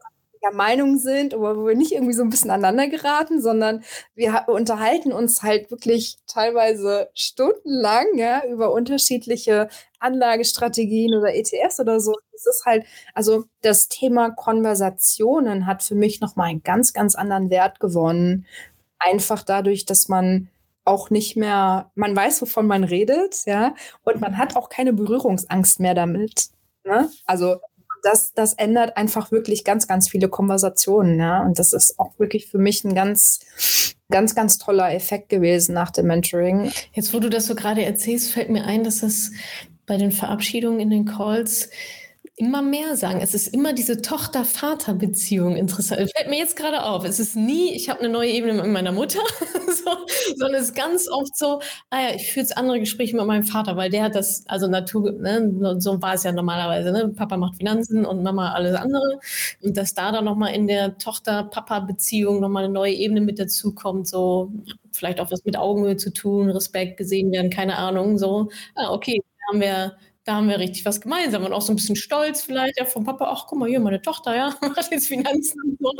der Meinung sind oder wo wir nicht irgendwie so ein bisschen aneinander geraten, sondern wir unterhalten uns halt wirklich teilweise stundenlang ja, über unterschiedliche Anlagestrategien oder ETFs oder so. Es ist halt, also das Thema Konversationen hat für mich nochmal einen ganz, ganz anderen Wert gewonnen. Einfach dadurch, dass man auch nicht mehr, man weiß, wovon man redet, ja, und man hat auch keine Berührungsangst mehr damit. Ne? Also das, das ändert einfach wirklich ganz, ganz viele Konversationen, ja. Und das ist auch wirklich für mich ein ganz, ganz, ganz toller Effekt gewesen nach dem Mentoring.
Jetzt, wo du das so gerade erzählst, fällt mir ein, dass das bei den Verabschiedungen in den Calls immer mehr sagen. Es ist immer diese Tochter-Vater-Beziehung interessant. Fällt mir jetzt gerade auf. Es ist nie, ich habe eine neue Ebene mit meiner Mutter, so, sondern es ist ganz oft so, ah ja, ich führe jetzt andere Gespräche mit meinem Vater, weil der hat das, also Natur, ne, so war es ja normalerweise, ne? Papa macht Finanzen und Mama alles andere. Und dass da dann nochmal in der Tochter-Papa-Beziehung nochmal eine neue Ebene mit dazu kommt, so vielleicht auch was mit Augenhöhe zu tun, Respekt gesehen werden, keine Ahnung, so, ah, okay, haben wir da haben wir richtig was gemeinsam und auch so ein bisschen stolz vielleicht ja vom Papa, ach guck mal hier, meine Tochter, ja, macht jetzt Finanzen.
Ja,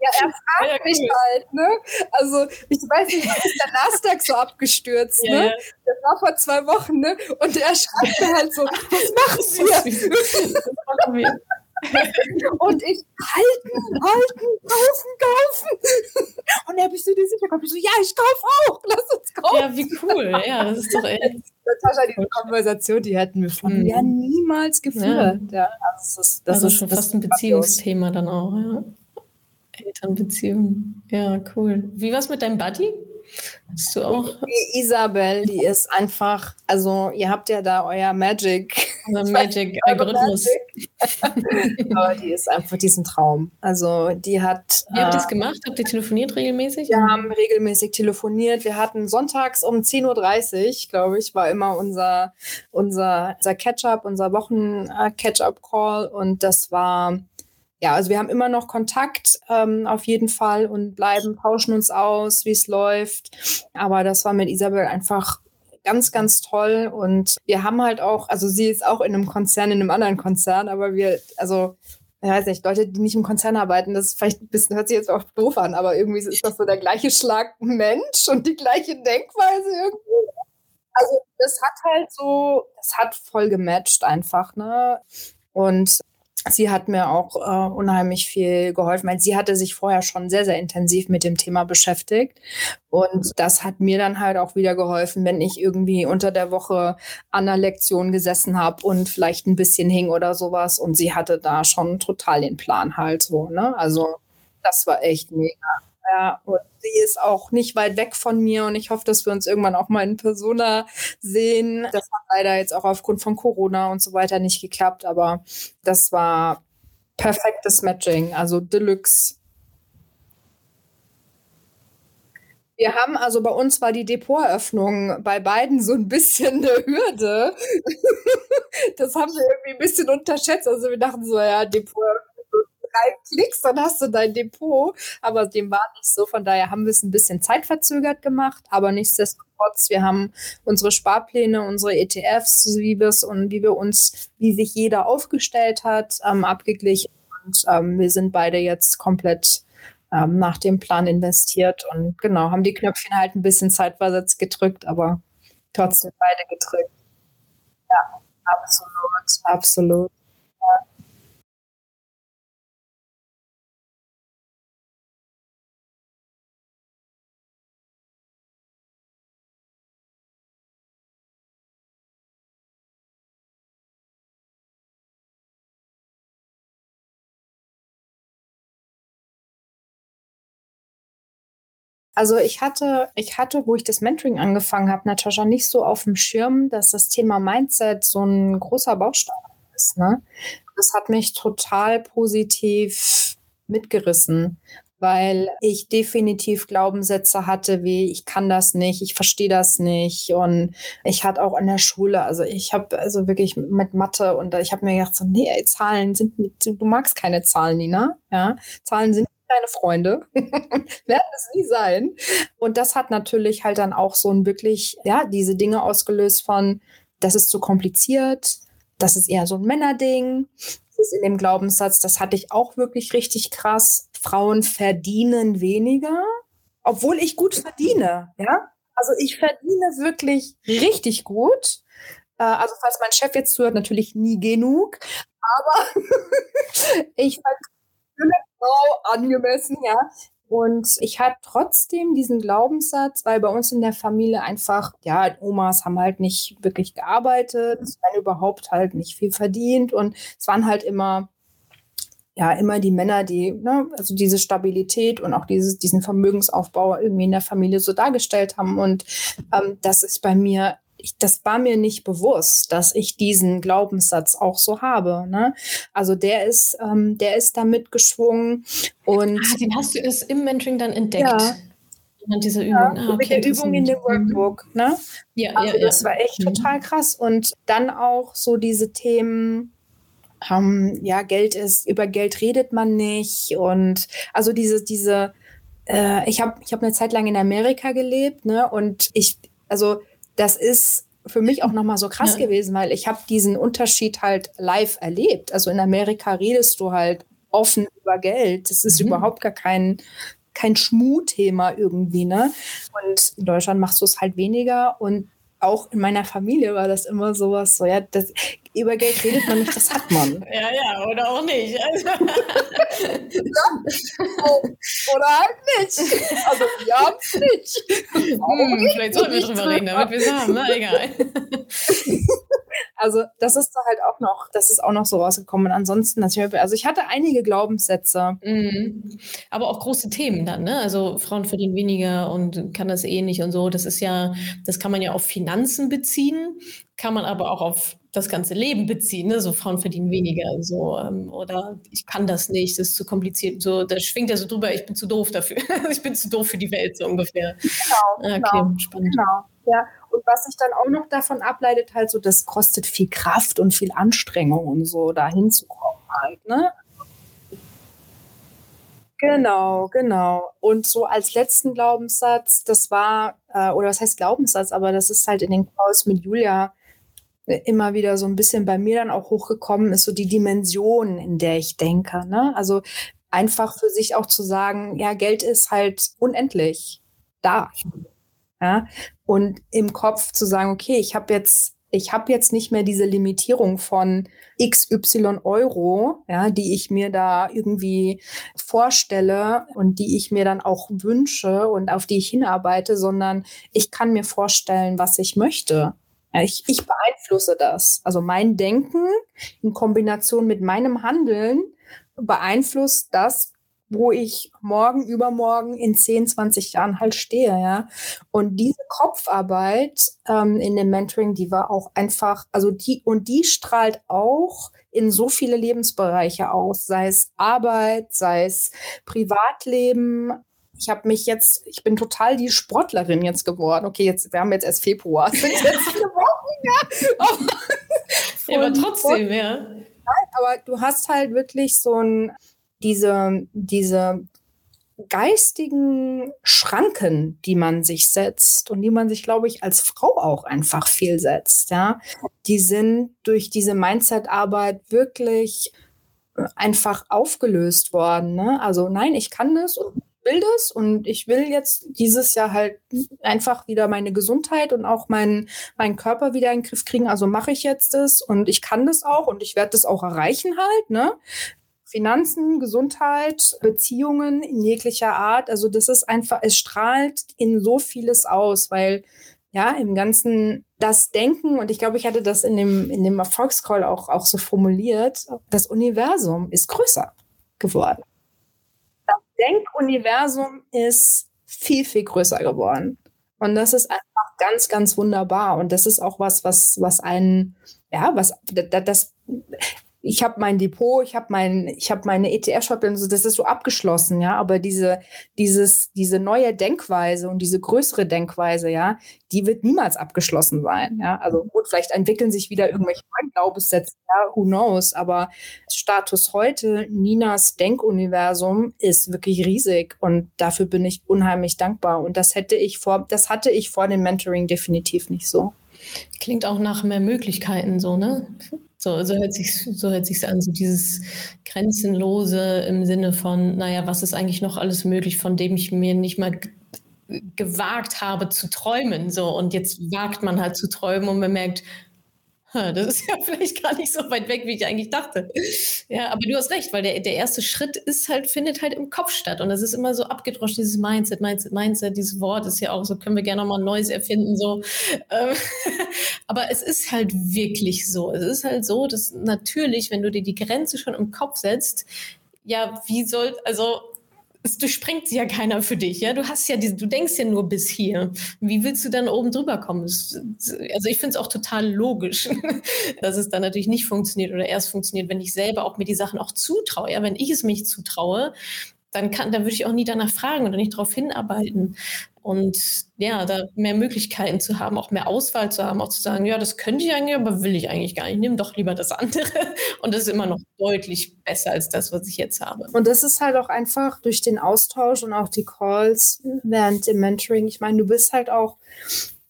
ja er fragt ja, mich halt, ne? Also ich weiß nicht, was ist der Nasdaq so abgestürzt, ja, ne? Das war vor zwei Wochen, ne? Und er schreibt mir halt so, was machen wir. Und ich, halten, halten, kaufen, kaufen. Und er bist du dir sicher? Ich so, ja, ich kaufe auch, lass uns kaufen.
Ja, wie cool, ja, das ist doch echt.
Natascha, die Konversation, die hätten wir von mhm. ja niemals geführt. Ja. ja
also das ist, das also ist schon fast ein Beziehungsthema dann auch, ja. Elternbeziehung. Ja, cool. Wie war es mit deinem Buddy? Hast du auch?
Die Isabel, die ist einfach, also ihr habt ja da euer Magic.
Unser Magic-Algorithmus.
Aber die ist einfach diesen Traum. Also die hat.
Wie habt ihr das äh, gemacht? Habt ihr telefoniert regelmäßig?
Wir haben regelmäßig telefoniert. Wir hatten sonntags um 10.30 Uhr, glaube ich, war immer unser, unser, unser Catch-up, unser Wochen-Catch-up-Call. Und das war ja, also wir haben immer noch Kontakt ähm, auf jeden Fall und bleiben, tauschen uns aus, wie es läuft. Aber das war mit Isabel einfach ganz, ganz toll. Und wir haben halt auch, also sie ist auch in einem Konzern, in einem anderen Konzern, aber wir, also ich weiß nicht, Leute, die nicht im Konzern arbeiten, das vielleicht ein bisschen, hört sich jetzt auch doof an, aber irgendwie ist das so der gleiche Schlag Mensch und die gleiche Denkweise irgendwie. Also das hat halt so, das hat voll gematcht einfach, ne? Und sie hat mir auch äh, unheimlich viel geholfen, weil sie hatte sich vorher schon sehr, sehr intensiv mit dem Thema beschäftigt. Und das hat mir dann halt auch wieder geholfen, wenn ich irgendwie unter der Woche an der Lektion gesessen habe und vielleicht ein bisschen hing oder sowas. Und sie hatte da schon total den Plan halt so. Ne? Also das war echt mega. Ja, und sie ist auch nicht weit weg von mir und ich hoffe, dass wir uns irgendwann auch mal in Persona sehen. Das hat leider jetzt auch aufgrund von Corona und so weiter nicht geklappt, aber das war perfektes Matching, also Deluxe. Wir haben also bei uns war die Depoteröffnung bei beiden so ein bisschen eine Hürde. Das haben wir irgendwie ein bisschen unterschätzt. Also wir dachten so, ja, Depoteröffnung drei Klicks, dann hast du dein Depot. Aber dem war nicht so. Von daher haben wir es ein bisschen zeitverzögert gemacht. Aber nichtsdestotrotz, wir haben unsere Sparpläne, unsere ETFs, wie wir es und wie wir uns, wie sich jeder aufgestellt hat, ähm, abgeglichen. Und ähm, wir sind beide jetzt komplett ähm, nach dem Plan investiert und genau, haben die Knöpfchen halt ein bisschen zeitversetzt gedrückt, aber trotzdem beide gedrückt. Ja, absolut, absolut. Also ich hatte, ich hatte, wo ich das Mentoring angefangen habe, Natascha, nicht so auf dem Schirm, dass das Thema Mindset so ein großer Baustein ist. Ne? Das hat mich total positiv mitgerissen, weil ich definitiv Glaubenssätze hatte, wie ich kann das nicht, ich verstehe das nicht. Und ich hatte auch an der Schule, also ich habe also wirklich mit Mathe und ich habe mir gedacht, so, nee, Zahlen sind, du magst keine Zahlen, Nina. Ja, Zahlen sind keine Freunde, werden es nie sein. Und das hat natürlich halt dann auch so ein wirklich, ja, diese Dinge ausgelöst von, das ist zu kompliziert, das ist eher so ein Männerding. Das ist in dem Glaubenssatz, das hatte ich auch wirklich richtig krass. Frauen verdienen weniger, obwohl ich gut verdiene, ja. Also ich verdiene wirklich richtig gut. Äh, also falls mein Chef jetzt zuhört, natürlich nie genug. Aber ich verdiene Frau angemessen, ja. Und ich hatte trotzdem diesen Glaubenssatz, weil bei uns in der Familie einfach, ja, Omas haben halt nicht wirklich gearbeitet, wenn überhaupt halt nicht viel verdient und es waren halt immer ja immer die Männer, die, ne, also diese Stabilität und auch dieses, diesen Vermögensaufbau irgendwie in der Familie so dargestellt haben. Und ähm, das ist bei mir, ich, das war mir nicht bewusst, dass ich diesen Glaubenssatz auch so habe. Ne? Also der ist, ähm, der ist da mitgeschwungen. Und
ah, den hast du erst im Mentoring dann entdeckt.
Ja.
Diese Übung.
Ja, ah, okay, mit der Übung in dem Workbook. Ne?
Ja,
also
ja,
das
ja.
war echt
Mhm.
total krass. Und dann auch so diese Themen, ähm, ja, Geld ist, über Geld redet man nicht. Und also diese, diese, äh, ich habe ich hab eine Zeit lang in Amerika gelebt, ne? Und ich, also das ist für mich auch nochmal so krass
Ja.
gewesen, weil ich habe diesen Unterschied halt live erlebt. Also in Amerika redest du halt offen über Geld. Das ist
Mhm.
überhaupt gar kein, kein Schmuhthema irgendwie, ne? Und in Deutschland machst du es halt weniger und auch in meiner Familie war das immer sowas, so, ja, das, über Geld redet man nicht, das hat man.
Ja, ja, oder auch nicht. Also,
Oder halt nicht. Also wir haben es nicht.
hm, vielleicht sollten wir drüber reden, damit wir es haben. Na, egal.
Also das ist da halt auch noch, das ist auch noch so rausgekommen. Und ansonsten, natürlich, also ich hatte einige Glaubenssätze.
Mhm. Aber auch große Themen dann, ne? Also Frauen verdienen weniger und kann das eh nicht und so. Das ist ja, das kann man ja auf Finanzen beziehen, kann man aber auch auf das ganze Leben beziehen, ne? So Frauen verdienen weniger, so ähm, oder ich kann das nicht, das ist zu kompliziert. So, da schwingt ja so drüber, ich bin zu doof dafür. ich bin zu doof für die Welt, so ungefähr.
Genau,
Ah,
genau.
Okay, spannend.
Genau, ja. Und was sich dann auch noch davon ableitet, halt so, das kostet viel Kraft und viel Anstrengung und so, da hinzukommen halt, ne? Genau, genau. Und so als letzten Glaubenssatz, das war, äh, oder was heißt Glaubenssatz, aber das ist halt in den Calls mit Julia äh, immer wieder so ein bisschen bei mir dann auch hochgekommen, ist so die Dimension, in der ich denke, ne? Also einfach für sich auch zu sagen, ja, Geld ist halt unendlich da. Ja, und im Kopf zu sagen, okay, ich habe jetzt, ich habe jetzt nicht mehr diese Limitierung von XY Euro, ja, die ich mir da irgendwie vorstelle und die ich mir dann auch wünsche und auf die ich hinarbeite, sondern ich kann mir vorstellen, was ich möchte. Ich, ich beeinflusse das. Also mein Denken in Kombination mit meinem Handeln beeinflusst das, wo ich morgen, übermorgen in 10, 20 Jahren halt stehe, ja. Und diese Kopfarbeit ähm, in dem Mentoring, die war auch einfach, also die, und die strahlt auch in so viele Lebensbereiche aus, sei es Arbeit, sei es Privatleben. Ich habe mich jetzt, ich bin total die Sportlerin jetzt geworden. Okay, jetzt, wir haben jetzt erst Februar, sind jetzt vier Wochen, ja. Aber,
Ja, aber trotzdem, ja.
aber du hast halt wirklich so ein, diese, diese geistigen Schranken, die man sich setzt und die man sich, glaube ich, als Frau auch einfach viel setzt, ja, die sind durch diese Mindset-Arbeit wirklich äh, einfach aufgelöst worden. Ne? Also nein, ich kann das und will das und ich will jetzt dieses Jahr halt einfach wieder meine Gesundheit und auch meinen meinen Körper wieder in den Griff kriegen. Also mache ich jetzt das und ich kann das auch und ich werde das auch erreichen halt, ne? Finanzen, Gesundheit, Beziehungen in jeglicher Art. Also das ist einfach, es strahlt in so vieles aus, weil ja, im Ganzen das Denken, und ich glaube, ich hatte das in dem, in dem Erfolgscall auch, auch so formuliert, das Universum ist größer geworden. Das Denkuniversum ist viel, viel größer geworden. Und das ist einfach ganz, ganz wunderbar. Und das ist auch was, was, was einen, ja, was, das, das ich habe mein Depot, ich habe mein, ich habe meine ETF-Shop, so, das ist so abgeschlossen, ja. Aber diese, dieses, diese neue Denkweise und diese größere Denkweise, ja, die wird niemals abgeschlossen sein, ja. Also gut, vielleicht entwickeln sich wieder irgendwelche neuen Glaubenssätze, ja, who knows. Aber Status heute, Ninas Denkuniversum ist wirklich riesig und dafür bin ich unheimlich dankbar. Und das hätte ich vor, das hatte ich vor dem Mentoring definitiv nicht so.
Klingt auch nach mehr Möglichkeiten so, ne? So, so hört sich so hört sich's an, so dieses Grenzenlose im Sinne von, naja, was ist eigentlich noch alles möglich, von dem ich mir nicht mal gewagt habe zu träumen. So, und jetzt wagt man halt zu träumen und man merkt, das ist ja vielleicht gar nicht so weit weg, wie ich eigentlich dachte. Ja, aber du hast recht, weil der, der erste Schritt ist halt, findet halt im Kopf statt. Und das ist immer so abgedroschen, dieses Mindset, Mindset, Mindset, dieses Wort ist ja auch so, können wir gerne nochmal ein neues erfinden, so. Ähm, aber es ist halt wirklich so. Es ist halt so, dass natürlich, wenn du dir die Grenze schon im Kopf setzt, ja, wie soll, also es durchsprengt sie ja keiner für dich, ja. Du hast ja diese, du denkst ja nur bis hier. Wie willst du dann oben drüber kommen? also ich finde es auch total logisch, dass es dann natürlich nicht funktioniert oder erst funktioniert, wenn ich selber auch mir die Sachen auch zutraue. Ja, wenn ich es mich zutraue, dann kann, dann würde ich auch nie danach fragen oder nicht darauf hinarbeiten. Und ja, da mehr Möglichkeiten zu haben, auch mehr Auswahl zu haben, auch zu sagen, ja, das könnte ich eigentlich, aber will ich eigentlich gar nicht. Nimm doch lieber das andere. Und das ist immer noch deutlich besser als das, was ich jetzt habe.
Und das ist halt auch einfach durch den Austausch und auch die Calls während dem Mentoring. Ich meine, du bist halt auch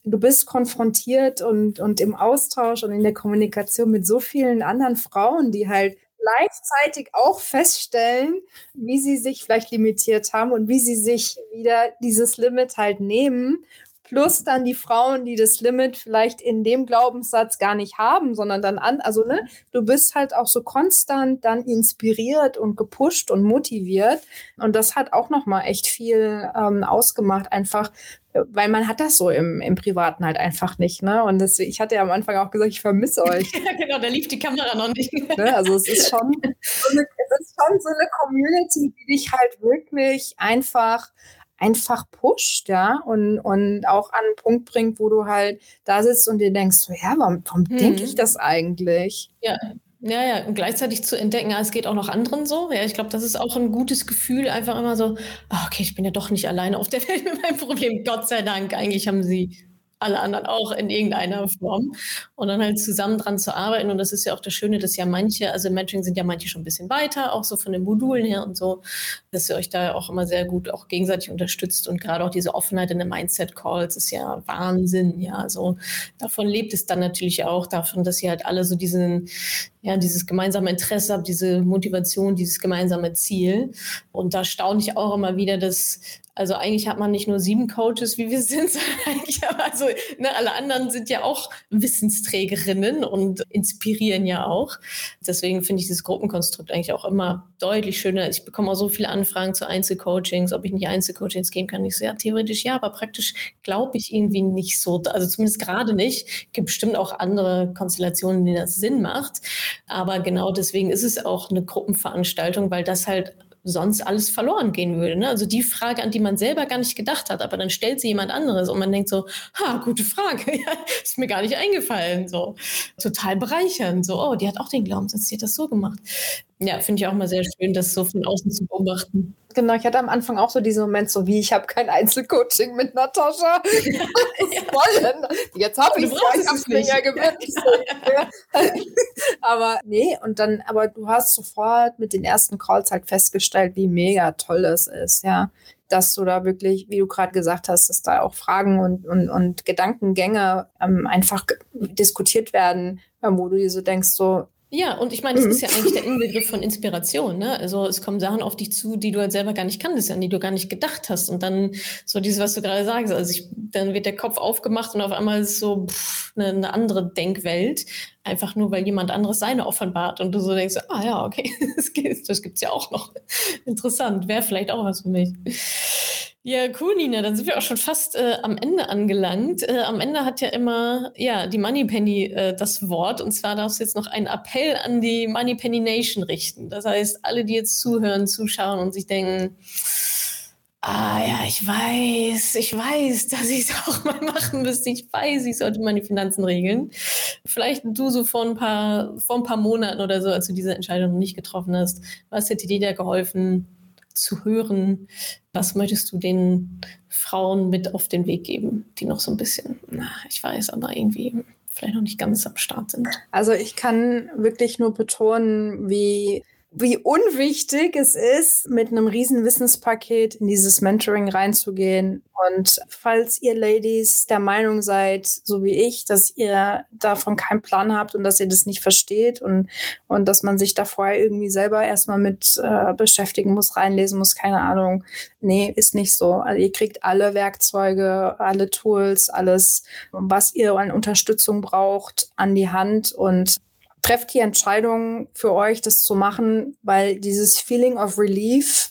du bist konfrontiert und, und im Austausch und in der Kommunikation mit so vielen anderen Frauen, die halt gleichzeitig auch feststellen, wie sie sich vielleicht limitiert haben und wie sie sich wieder dieses Limit halt nehmen. Plus dann die Frauen, die das Limit vielleicht in dem Glaubenssatz gar nicht haben, sondern dann an, also ne, du bist halt auch so konstant dann inspiriert und gepusht und motiviert. Und das hat auch nochmal echt viel ähm, ausgemacht, einfach weil man hat das so im, im Privaten halt einfach nicht, ne? Und das, ich hatte ja am Anfang auch gesagt, ich vermisse euch.
ja, genau, da lief die Kamera noch nicht.
ne? Also es ist schon so eine, es ist schon so eine Community, die dich halt wirklich einfach einfach pusht, ja, und, und auch an einen Punkt bringt, wo du halt da sitzt und dir denkst, so, ja, warum, warum hm. denke ich das eigentlich?
Ja, ja, ja, und gleichzeitig zu entdecken, ja, es geht auch noch anderen so. Ja, ich glaube, das ist auch ein gutes Gefühl, einfach immer so, oh, okay, ich bin ja doch nicht alleine auf der Welt mit meinem Problem. Gott sei Dank, eigentlich haben sie alle anderen auch in irgendeiner Form. Und dann halt zusammen dran zu arbeiten. Und das ist ja auch das Schöne, dass ja manche, also im Mentoring sind ja manche schon ein bisschen weiter, auch so von den Modulen her und so, dass ihr euch da auch immer sehr gut auch gegenseitig unterstützt. Und gerade auch diese Offenheit in den Mindset-Calls ist ja Wahnsinn. Ja, also davon lebt es dann natürlich auch, davon, dass ihr halt alle so diesen, ja, dieses gemeinsame Interesse habt, diese Motivation, dieses gemeinsame Ziel. Und da staune ich auch immer wieder, dass also eigentlich hat man nicht nur sieben Coaches, wie wir sind, sondern eigentlich also ne, alle anderen sind ja auch Wissensträgerinnen und inspirieren ja auch. Deswegen finde ich dieses Gruppenkonstrukt eigentlich auch immer deutlich schöner. Ich bekomme auch so viele Anfragen zu Einzelcoachings, ob ich nicht Einzelcoachings geben kann. Ich so, ja, theoretisch ja, aber praktisch glaube ich irgendwie nicht so. Also zumindest gerade nicht. Gibt bestimmt auch andere Konstellationen, in denen das Sinn macht. Aber genau deswegen ist es auch eine Gruppenveranstaltung, weil das halt sonst alles verloren gehen würde. Ne? Also die Frage, an die man selber gar nicht gedacht hat, aber dann stellt sie jemand anderes und man denkt so, ha, gute Frage, ist mir gar nicht eingefallen. So total bereichernd. So, oh, die hat auch den Glaubenssatz, die hat das so gemacht. Ja, finde ich auch mal sehr schön, das so von außen zu beobachten.
Genau, ich hatte am Anfang auch so diesen Moment, so wie ich habe kein Einzelcoaching mit Natascha. ja. Jetzt habe ich es ja, es mir ja gewünscht. aber nee, und dann, aber du hast sofort mit den ersten Calls halt festgestellt, wie mega toll es ist, ja. Dass du da wirklich, wie du gerade gesagt hast, dass da auch Fragen und, und, und Gedankengänge ähm, einfach diskutiert werden, wo du dir so denkst, so,
ja, und ich meine, das ist ja eigentlich der Inbegriff von Inspiration. Ne? Also es kommen Sachen auf dich zu, die du halt selber gar nicht kanntest, an die du gar nicht gedacht hast. Und dann so dieses, was du gerade sagst, also ich, dann wird der Kopf aufgemacht und auf einmal ist so pff, eine, eine, andere Denkwelt, einfach nur, weil jemand anderes seine offenbart und du so denkst, ah ja, okay, das, gibt, das gibt's ja auch noch. Interessant, wäre vielleicht auch was für mich. Ja, cool, Nina. Dann sind wir auch schon fast äh, am Ende angelangt. Äh, am Ende hat ja immer ja, die Moneypenny äh, das Wort. Und zwar darfst du jetzt noch einen Appell an die Moneypenny Nation richten. Das heißt, alle, die jetzt zuhören, zuschauen und sich denken, ah ja, ich weiß, ich weiß, dass ich es auch mal machen müsste. Ich weiß, ich sollte meine Finanzen regeln. Vielleicht du so vor ein paar, vor ein paar Monaten oder so, als du diese Entscheidung nicht getroffen hast. Was hätte dir da geholfen? Zu hören, was möchtest du den Frauen mit auf den Weg geben, die noch so ein bisschen, na, ich weiß, aber irgendwie vielleicht noch nicht ganz am Start sind?
Also ich kann wirklich nur betonen, wie wie unwichtig es ist, mit einem riesen Wissenspaket in dieses Mentoring reinzugehen. Und falls ihr Ladies der Meinung seid, so wie ich, dass ihr davon keinen Plan habt und dass ihr das nicht versteht und, und dass man sich da vorher irgendwie selber erstmal mit äh, beschäftigen muss, reinlesen muss, keine Ahnung. Nee, ist nicht so. Also ihr kriegt alle Werkzeuge, alle Tools, alles, was ihr an Unterstützung braucht, an die Hand und trefft die Entscheidung für euch, das zu machen, weil dieses Feeling of Relief,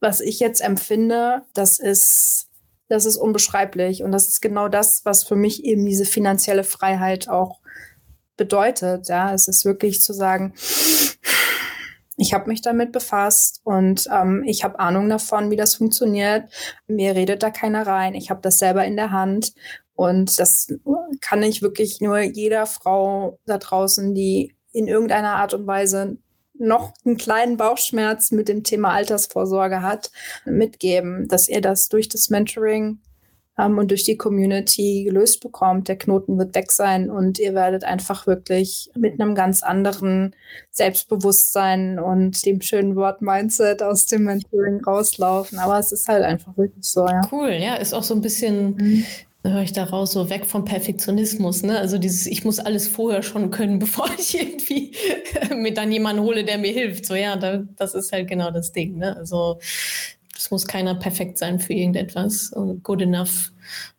was ich jetzt empfinde, das ist, das ist unbeschreiblich. Und das ist genau das, was für mich eben diese finanzielle Freiheit auch bedeutet. Ja, es ist wirklich zu sagen, ich habe mich damit befasst und ähm, ich habe Ahnung davon, wie das funktioniert. Mir redet da keiner rein. Ich habe das selber in der Hand und das kann ich wirklich nur jeder Frau da draußen, die in irgendeiner Art und Weise noch einen kleinen Bauchschmerz mit dem Thema Altersvorsorge hat, mitgeben, dass ihr das durch das Mentoring ähm, und durch die Community gelöst bekommt. Der Knoten wird weg sein und ihr werdet einfach wirklich mit einem ganz anderen Selbstbewusstsein und dem schönen Wort Mindset aus dem Mentoring rauslaufen. Aber es ist halt einfach wirklich so, ja.
Cool, ja, ist auch so ein bisschen. Mhm höre ich daraus so weg vom Perfektionismus, ne? Also dieses, ich muss alles vorher schon können, bevor ich irgendwie mir dann jemanden hole, der mir hilft. So ja, da, das ist halt genau das Ding, ne? Also es muss keiner perfekt sein für irgendetwas. Good enough.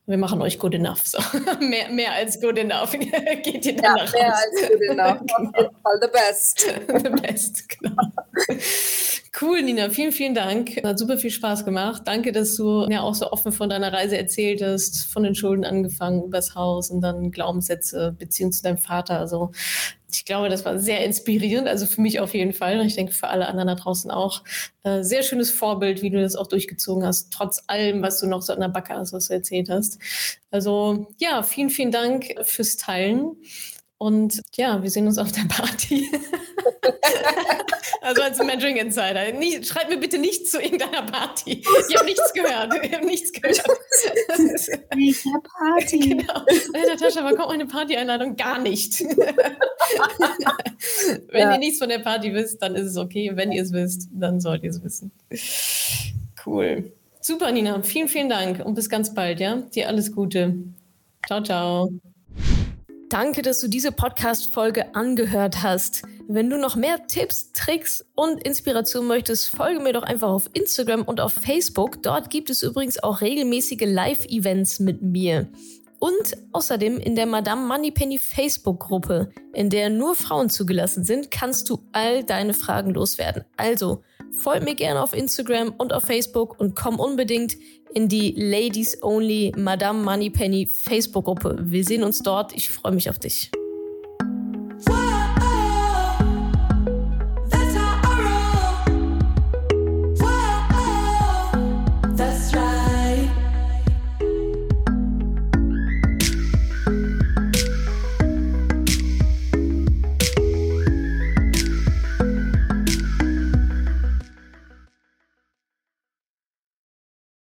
Wir machen euch good enough. So. mehr, mehr als good enough. Geht ihr dann ja, mehr raus. als good enough. Jeden Fall the best. the best, genau. Cool, Nina. Vielen, vielen Dank. Hat super viel Spaß gemacht. Danke, dass du ja auch so offen von deiner Reise erzählt hast, von den Schulden angefangen, übers Haus und dann Glaubenssätze, Beziehung zu deinem Vater. Also ich glaube, das war sehr inspirierend, also für mich auf jeden Fall. Und ich denke für alle anderen da draußen auch. Äh, sehr schönes Vorbild, wie du das auch durchgezogen hast, trotz allem, was du noch so an der Backe hast, was du erzählt hast. Also ja, vielen, vielen Dank fürs Teilen. Und ja, wir sehen uns auf der Party. also als Mentoring Insider. Nie, schreib mir bitte nicht zu irgendeiner Party. Ich habe nichts gehört. Ich habe nichts gehört. Welcher Party? Genau. Hey, Natascha, wann kommt meine Party-Einladung? Gar nicht. Wenn ja. ihr nichts von der Party wisst, dann ist es okay. Wenn ihr es wisst, dann sollt ihr es wissen. Cool. Super, Nina. Vielen, vielen Dank und bis ganz bald, ja? Dir alles Gute. Ciao, ciao. Danke, dass du diese Podcast-Folge angehört hast. Wenn du noch mehr Tipps, Tricks und Inspiration möchtest, folge mir doch einfach auf Instagram und auf Facebook. Dort gibt es übrigens auch regelmäßige Live-Events mit mir. Und außerdem in der Madame Moneypenny Facebook-Gruppe, in der nur Frauen zugelassen sind, kannst du all deine Fragen loswerden. Also, folg mir gerne auf Instagram und auf Facebook und komm unbedingt in die Ladies Only Madame Moneypenny Facebook-Gruppe. Wir sehen uns dort. Ich freue mich auf dich.